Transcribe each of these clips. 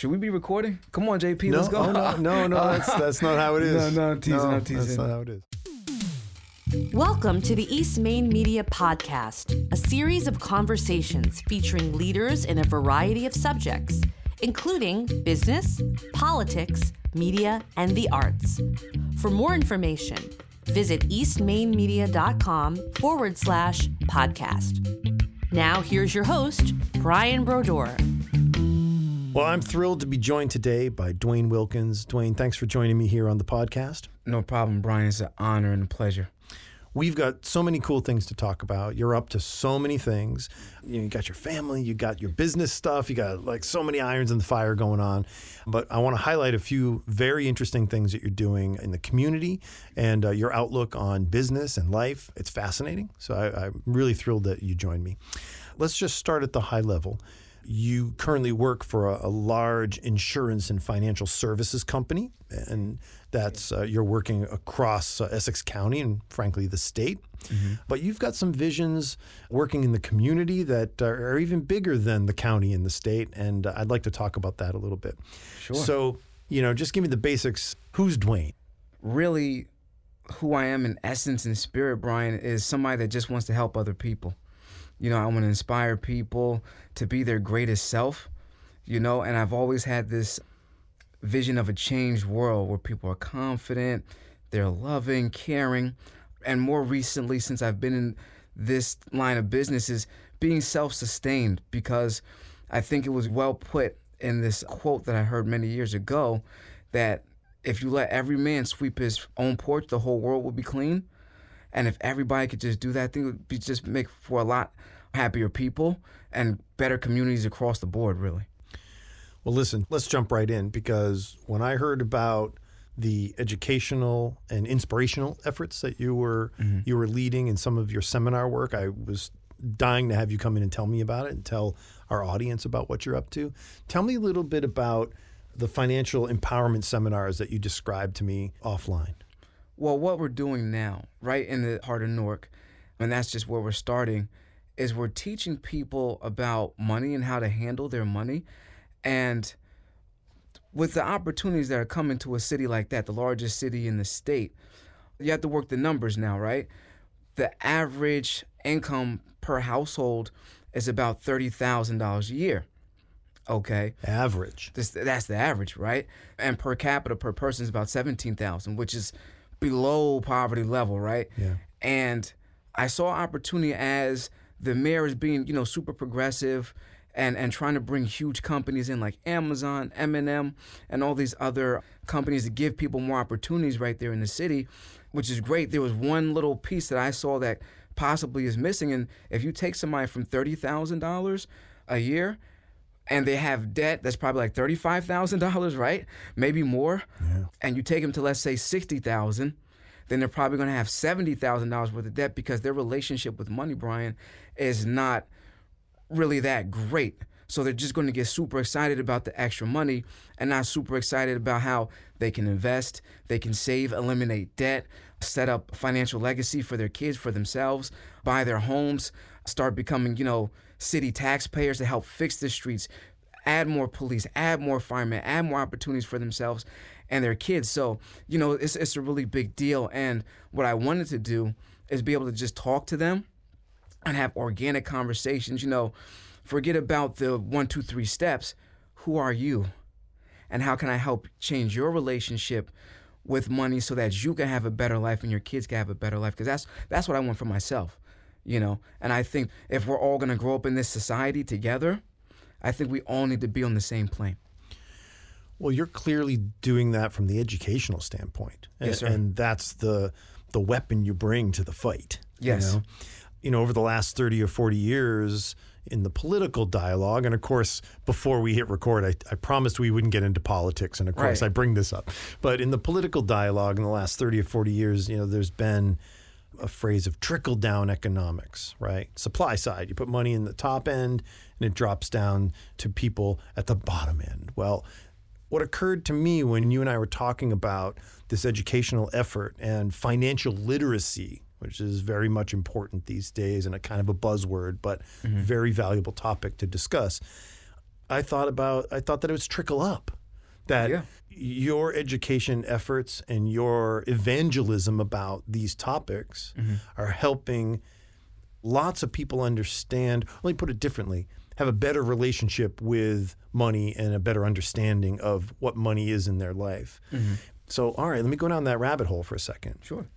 Should we be recording? Come on, JP, no, let's go. oh, no, no, no, that's that's not how it is. No, no, I'm teasing, I'm That's teasing. not how it is. Welcome to the East Main Media Podcast, a series of conversations featuring leaders in a variety of subjects, including business, politics, media, and the arts. For more information, visit eastmainmedia.com forward slash podcast. Now, here's your host, Brian Brodeur. Well, I'm thrilled to be joined today by Dwayne Wilkins. Dwayne, thanks for joining me here on the podcast. No problem, Brian. It's an honor and a pleasure. We've got so many cool things to talk about. You're up to so many things. You, know, you got your family, you got your business stuff, you got like so many irons in the fire going on. But I want to highlight a few very interesting things that you're doing in the community and uh, your outlook on business and life. It's fascinating. So I, I'm really thrilled that you joined me. Let's just start at the high level. You currently work for a, a large insurance and financial services company, and that's uh, you're working across uh, Essex County and frankly the state. But you've got some visions working in the community that are, are even bigger than the county and the state, and uh, I'd like to talk about that a little bit. Sure. So, you know, just give me the basics. Who's Dwayne? Really, who I am in essence and spirit, Brian, is somebody that just wants to help other people. You know, I want to inspire people to be their greatest self, you know, and I've always had this vision of a changed world where people are confident, they're loving, caring, and more recently, since I've been in this line of business, is being self sustained because I think it was well put in this quote that I heard many years ago that if you let every man sweep his own porch, the whole world will be clean. And if everybody could just do that, I think it would be just make for a lot happier people and better communities across the board, really. Well, listen, let's jump right in because when I heard about the educational and inspirational efforts that you were mm-hmm. you were leading in some of your seminar work, I was dying to have you come in and tell me about it and tell our audience about what you're up to. Tell me a little bit about the financial empowerment seminars that you described to me offline. Well, what we're doing now, right in the heart of Newark, and that's just where we're starting, is we're teaching people about money and how to handle their money. And with the opportunities that are coming to a city like that, the largest city in the state, you have to work the numbers now, right? The average income per household is about $30,000 a year. Okay. Average. This, that's the average, right? And per capita per person is about 17,000, which is below poverty level, right? Yeah. And I saw opportunity as the mayor is being, you know, super progressive and and trying to bring huge companies in like Amazon, M&M, and all these other companies to give people more opportunities right there in the city, which is great. There was one little piece that I saw that possibly is missing and if you take somebody from $30,000 a year and they have debt that's probably like thirty-five thousand dollars, right? Maybe more. Yeah. And you take them to let's say sixty thousand, then they're probably going to have seventy thousand dollars worth of debt because their relationship with money, Brian, is not really that great. So they're just going to get super excited about the extra money and not super excited about how they can invest, they can save, eliminate debt, set up financial legacy for their kids, for themselves, buy their homes, start becoming, you know, city taxpayers to help fix the streets, add more police, add more firemen, add more opportunities for themselves and their kids. So, you know, it's it's a really big deal. And what I wanted to do is be able to just talk to them and have organic conversations. You know, forget about the one, two, three steps. Who are you? And how can I help change your relationship with money so that you can have a better life and your kids can have a better life? Because that's that's what I want for myself. You know, and I think if we're all gonna grow up in this society together, I think we all need to be on the same plane. Well, you're clearly doing that from the educational standpoint. Yes, and, sir. and that's the the weapon you bring to the fight. Yes. You know? you know, over the last 30 or 40 years in the political dialogue, and of course, before we hit record, I, I promised we wouldn't get into politics, and of course, Right. I bring this up. But in the political dialogue in the last 30 or 40 years, you know, there's been a phrase of trickle down economics, right? Supply side, you put money in the top end and it drops down to people at the bottom end. Well, what occurred to me when you and I were talking about this educational effort and financial literacy, which is very much important these days and a kind of a buzzword, but mm-hmm. very valuable topic to discuss. I thought about I thought that it was trickle up. That Yeah. Your education efforts and your evangelism about these topics Mm-hmm. are helping lots of people understand, let me put it differently, have a better relationship with money and a better understanding of what money is in their life. Mm-hmm. So, all right, let me go down that rabbit hole for a second Sure.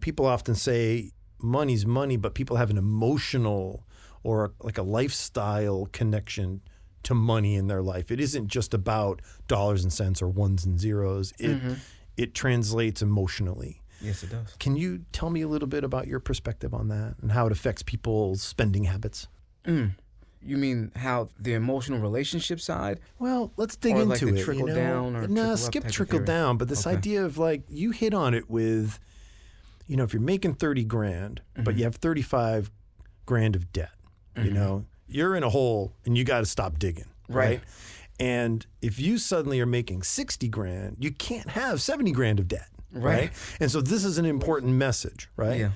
people often say money's money, but people have an emotional or like a lifestyle connection to money in their life. It isn't just about dollars and cents or ones and zeros. It mm-hmm. it translates emotionally. Yes, it does. Can you tell me a little bit about your perspective on that and how it affects people's spending habits? Mm. You mean how the emotional relationship side? Well, let's dig Or into like the it. trickle you know? down or no, trickle skip type trickle down. But this Okay. idea of like you hit on it with, you know, if you're making thirty grand, Mm-hmm. but you have thirty five grand of debt, you mm-hmm. know, you're in a hole and you got to stop digging, right? Right. And if you suddenly are making sixty grand, you can't have seventy grand of debt, right? Right. And so this is an important message, right? Yeah.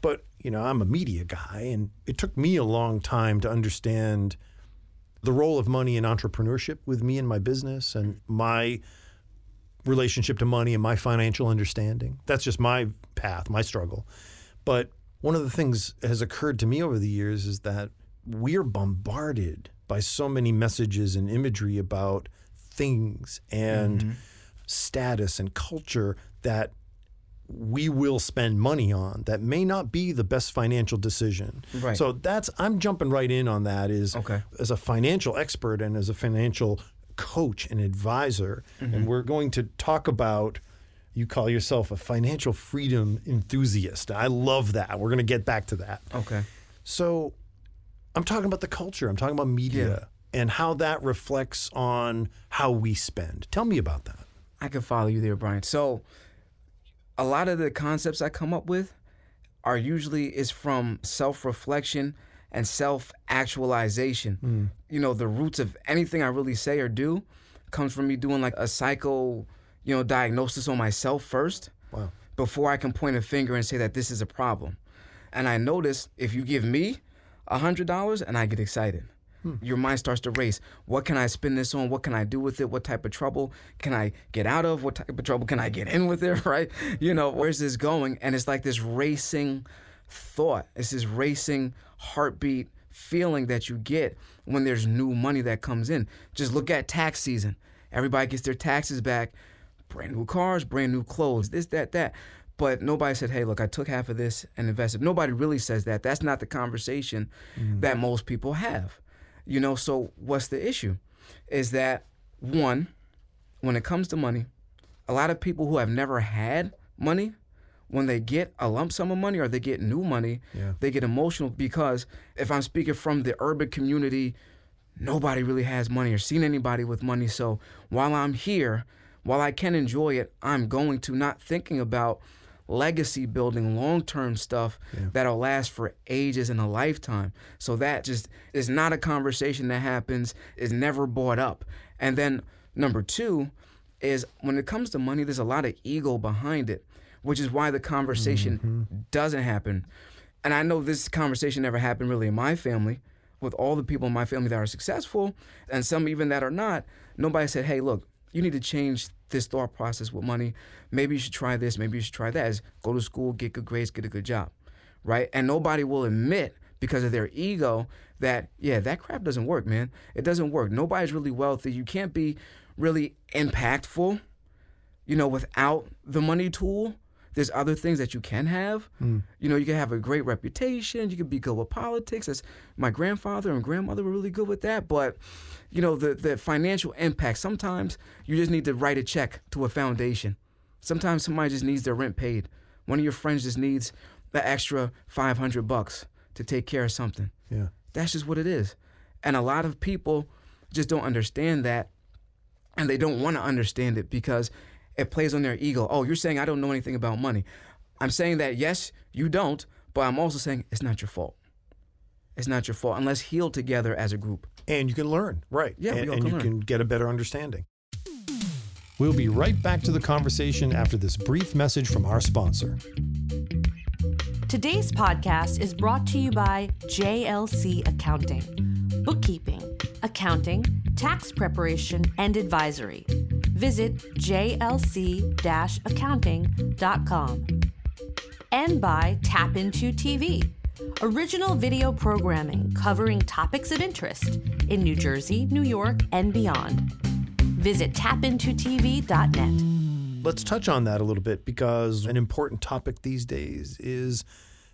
But, you know, I'm a media guy and it took me a long time to understand the role of money in entrepreneurship with me and my business and my relationship to money and my financial understanding. That's just my path, my struggle. But one of the things that has occurred to me over the years is that we're bombarded by so many messages and imagery about things and status and culture that we will spend money on that may not be the best financial decision. Right. So that's I'm jumping right in on that is Okay. as a financial expert and as a financial coach and advisor Mm-hmm. and we're going to talk about you call yourself a financial freedom enthusiast. I love that. We're going to get back to that. Okay. So I'm talking about the culture. I'm talking about media and how that reflects on how we spend. Tell me about that. I can follow you there, Brian. So, a lot of the concepts I come up with are usually is from self-reflection and self-actualization. Hmm. You know, the roots of anything I really say or do comes from me doing like a psycho, you know, diagnosis on myself first. Wow. Before I can point a finger and say that this is a problem. And I notice if you give me a hundred dollars and I get excited. Hmm. Your mind starts to race. What can I spend this on? What can I do with it? What type of trouble can I get out of? What type of trouble can I get in with it? Right? You know, where's this going? And it's like this racing thought. It's this racing heartbeat feeling that you get when there's new money that comes in. Just look at tax season. Everybody gets their taxes back. Brand new cars, brand new clothes, this, that, that. But nobody said, hey, look, I took half of this and invested. Nobody really says that. That's not the conversation mm. that most people have. You know, so what's the issue? Is that one, when it comes to money, a lot of people who have never had money, when they get a lump sum of money or they get new money, Yeah. they get emotional because if I'm speaking from the urban community, nobody really has money or seen anybody with money. So while I'm here, while I can enjoy it, I'm going to not thinking about legacy building, long term stuff that'll last for ages and a lifetime. So that just is not a conversation that happens, is never brought up. And then number two is when it comes to money, there's a lot of ego behind it, which is why the conversation mm-hmm. doesn't happen. And I know this conversation never happened really in my family with all the people in my family that are successful and some even that are not. Nobody said, hey, look, you need to change this thought process with money. Maybe you should try this. Maybe you should try that. Is go to school, get good grades, get a good job, right? And nobody will admit because of their ego that yeah, that crap doesn't work, man. It doesn't work. Nobody's really wealthy. You can't be really impactful, you know, without the money tool. There's other things that you can have. Hmm. You know, you can have a great reputation. You can be good with politics. As my grandfather and grandmother were really good with that. But, you know, the the financial impact. Sometimes you just need to write a check to a foundation. Sometimes somebody just needs their rent paid. One of your friends just needs the extra 500 bucks to take care of something. Yeah. That's just what it is. And a lot of people just don't understand that and they don't want to understand it because it plays on their ego. Oh, you're saying I don't know anything about money. I'm saying that yes, you don't, but I'm also saying it's not your fault. It's not your fault unless healed together as a group. And you can learn, right? Yeah, we and, all and can you learn. can get a better understanding. We'll be right back to the conversation after this brief message from our sponsor. Today's podcast is brought to you by JLC Accounting. bookkeeping, accounting, tax preparation, and advisory. Visit jlc accounting.com. And by Tap Into TV, original video programming covering topics of interest in New Jersey, New York, and beyond. Visit tapintotv.net. Let's touch on that a little bit because an important topic these days is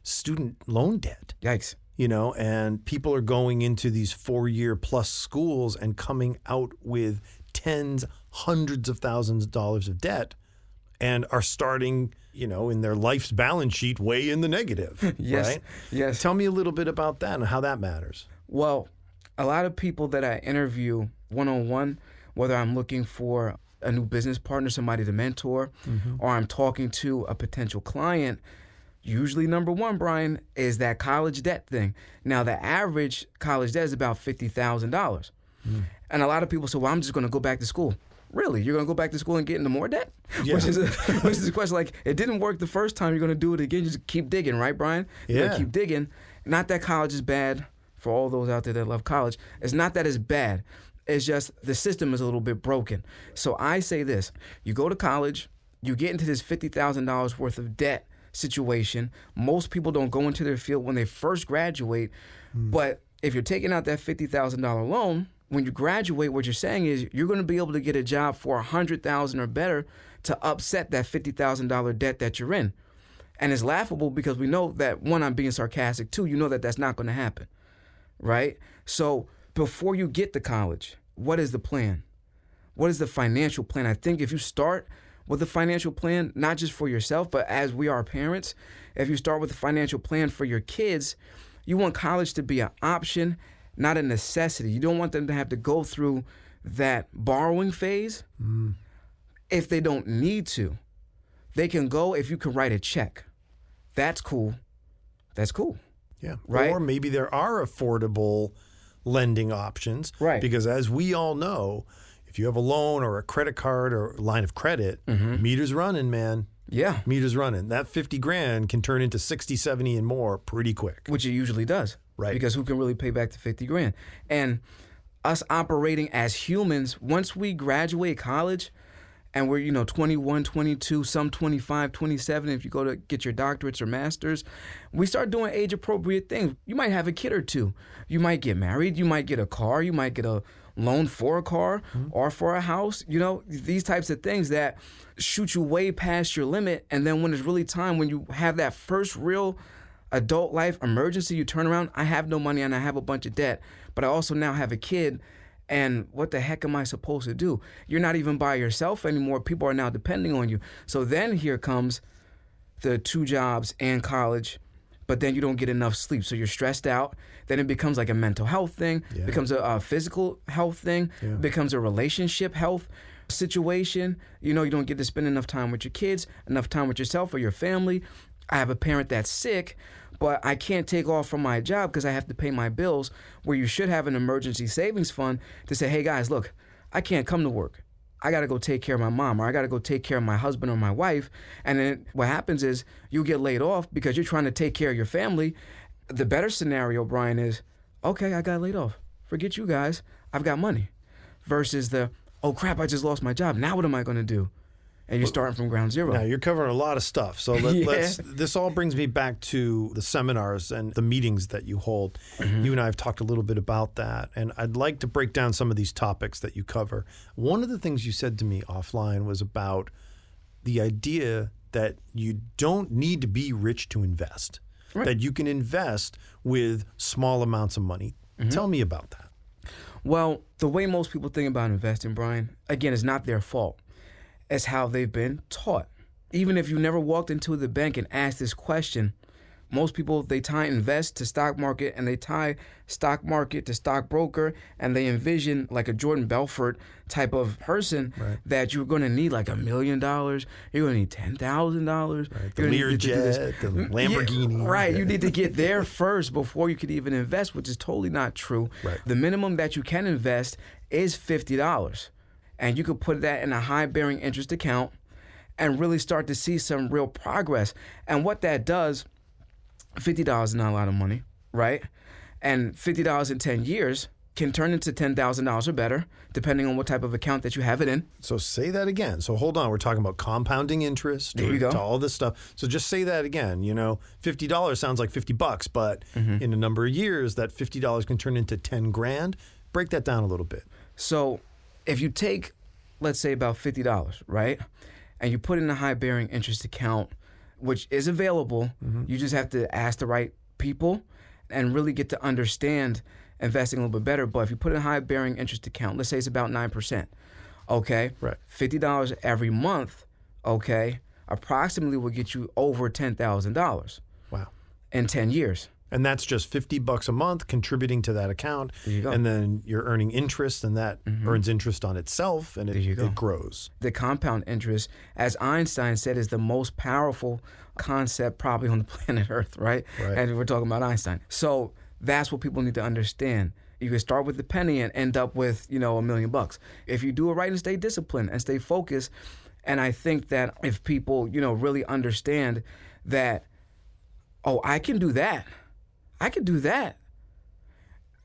student loan debt. Yikes. You know, and people are going into these four year plus schools and coming out with tens, hundreds of thousands of dollars of debt and are starting, you know, in their life's balance sheet way in the negative. Yes. Right? Yes. Tell me a little bit about that and how that matters. Well, a lot of people that I interview one on one, whether I'm looking for a new business partner, somebody to mentor, mm-hmm. or I'm talking to a potential client, usually number one, Brian, is that college debt thing. Now, the average college debt is about $50,000. Hmm. And a lot of people say, well, I'm just going to go back to school. Really? You're going to go back to school and get into more debt? Yeah. Which is a, which is a question like, it didn't work the first time. You're going to do it again. You Just keep digging, right, Brian? You're Yeah. keep digging. Not that college is bad for all those out there that love college. It's not that it's bad. It's just the system is a little bit broken. So I say this you go to college, you get into this $50,000 worth of debt situation. Most people don't go into their field when they first graduate. Hmm. But if you're taking out that $50,000 loan, when you graduate, what you're saying is you're going to be able to get a job for a 100000 or better to upset that $50,000 debt that you're in. And it's laughable because we know that one, I'm being sarcastic. Two, you know that that's not going to happen, right? So before you get to college, what is the plan? What is the financial plan? I think if you start with a financial plan, not just for yourself, but as we are parents, if you start with a financial plan for your kids, you want college to be an option, not a necessity. You don't want them to have to go through that borrowing phase mm. if they don't need to. They can go if you can write a check. That's cool. That's cool. Yeah. Right. Or maybe there are affordable lending options. Right. Because as we all know, if you have a loan or a credit card or line of credit, mm-hmm. meters running, man. Yeah. Meters running. That 50 grand can turn into 60, 70 and more pretty quick. which it usually does. Right. Because who can really pay back the 50 grand? And us operating as humans, once we graduate college and we're, you know, 21, 22, some 25, 27, if you go to get your doctorates or masters, we start doing age appropriate things. You might have a kid or two. You might get married. You might get a car. You might get a loan for a car mm-hmm. or for a house. You know, these types of things that shoot you way past your limit. And then when it's really time, when you have that first real adult life emergency, you turn around, I have no money and I have a bunch of debt, but I also now have a kid. And what the heck am I supposed to do? You're not even by yourself anymore. People are now depending on you. So then here comes the two jobs and college, but then you don't get enough sleep. So you're stressed out. Then it becomes like a mental health thing, Yeah. becomes a, a physical health thing, Yeah. becomes a relationship health situation. You know, you don't get to spend enough time with your kids, enough time with yourself or your family. I have a parent that's sick, but I can't take off from my job because I have to pay my bills. Where you should have an emergency savings fund to say, hey guys, look, I can't come to work. I got to go take care of my mom or I got to go take care of my husband or my wife. And then what happens is you get laid off because you're trying to take care of your family. The better scenario, Brian, is okay, I got laid off. Forget you guys. I've got money. Versus the, oh crap, I just lost my job. Now what am I to do? And you're starting from ground zero. Now you're covering a lot of stuff. So let, Yeah. let's. This all brings me back to the seminars and the meetings that you hold. Mm-hmm. You and I have talked a little bit about that, and I'd like to break down some of these topics that you cover. One of the things you said to me offline was about the idea that you don't need to be rich to invest. Right. That you can invest with small amounts of money. Mm-hmm. Tell me about that. Well, the way most people think about investing, Brian, again, is not their fault. It's how they've been taught. Even if you never walked into the bank and asked this question, most people they tie invest to stock market and they tie stock market to stock broker and they envision like a Jordan Belfort type of person that you're going to need like a million dollars, you're going to need ten thousand dollars, The Learjet, the mm, Lamborghini. right? You need to get there first before you could even invest, which is totally not true. Right. The minimum that you can invest is fifty dollars, and you could put that in a high bearing interest account and really start to see some real progress. And what that does, fifty dollars is not a lot of money, right? And fifty dollars in ten years can turn into $10,000 or better, depending on what type of account that you have it in. So say that again. So hold on. We're talking about compounding interest There you go. to all this stuff. So just say that again. You know, fifty dollars sounds like fifty bucks, but Mm-hmm. in a number of years, that fifty dollars can turn into ten grand. Break that down a little bit. So if you take, let's say, about $50, right? And you put in a high bearing interest account, which is available, mm-hmm. you just have to ask the right people and really get to understand investing a little bit better. But if you put in a high bearing interest account, let's say it's about 9%, okay? Right. $50 every month, okay, approximately will get you over $10,000 Wow. in 10 years. And that's just 50 bucks a month contributing to that account. There you go. Mm-hmm. And then you're earning interest, and that earns interest on itself, and it, it grows. the compound interest, as Einstein said, is the most powerful concept probably on the planet Earth, right? Right. And we're talking about Einstein. So that's what people need to understand. You can start with the penny and end up with, you know, a million bucks. If you do it right and stay disciplined and stay focused. And I think that if people, you know, really understand that, oh, I can do that. I could do that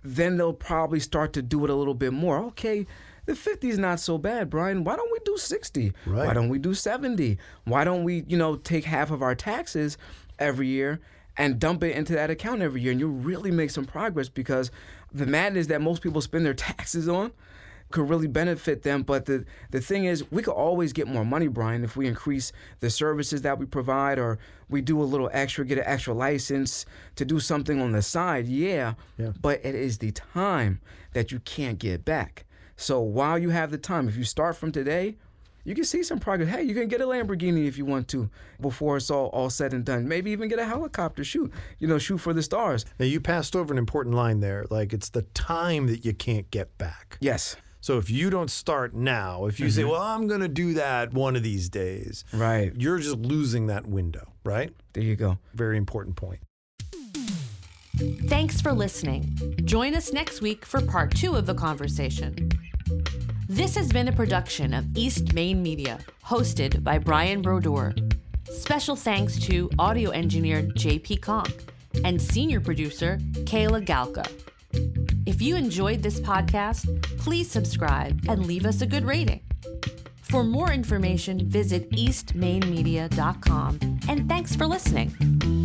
then they'll probably start to do it a little bit more. Okay, the 50 is not so bad, Brian. Why don't we do 60? Right. Why don't we do 70? Why don't we, you know, take half of our taxes every year and dump it into that account every year and you'll really make some progress because the madness that most people spend their taxes on could really benefit them. But the the thing is, we could always get more money, Brian, if we increase the services that we provide, or we do a little extra, get an extra license to do something on the side. Yeah, Yeah. but it is the time that you can't get back. So while you have the time, if you start from today, you can see some progress. Hey, you can get a Lamborghini if you want to before it's all, all said and done. Maybe even get a helicopter, shoot, you know, shoot for the stars. Now, you passed over an important line there. Like, it's the time that you can't get back. Yes. So if you don't start now, if you say, mm-hmm. well, I'm going to do that one of these days, Right. you're just losing that window, right? There you go. Very important point. Thanks for listening. Join us next week for part two of the conversation. This has been a production of East Main Media, hosted by Brian Brodeur. Special thanks to audio engineer JP Conk and senior producer Kayla Galka. If you enjoyed this podcast, please subscribe and leave us a good rating. For more information, visit eastmainmedia.com and thanks for listening.